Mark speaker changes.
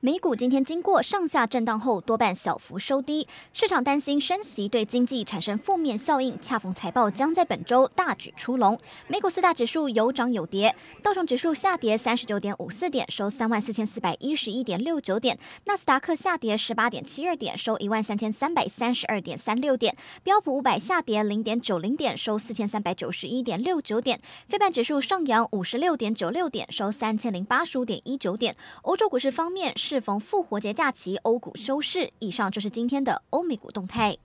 Speaker 1: 美股今天经过上下震荡后，多半小幅收低。市场担心升息对经济产生负面效应，恰逢财报将在本周大举出笼。美股四大指数有涨有跌，道琼指数下跌三十九点五四点，收三万四千四百一十一点六九点；纳斯达克下跌十八点七二点，收一万三千三百三十二点三六点；标普五百下跌零点九零点，收四千三百九十一点六九点；非半指数上扬五十六点九六点，收三千零八十五点一九点。欧洲股市方面，适逢复活节假期，欧股收市。以上就是今天的欧美股动态。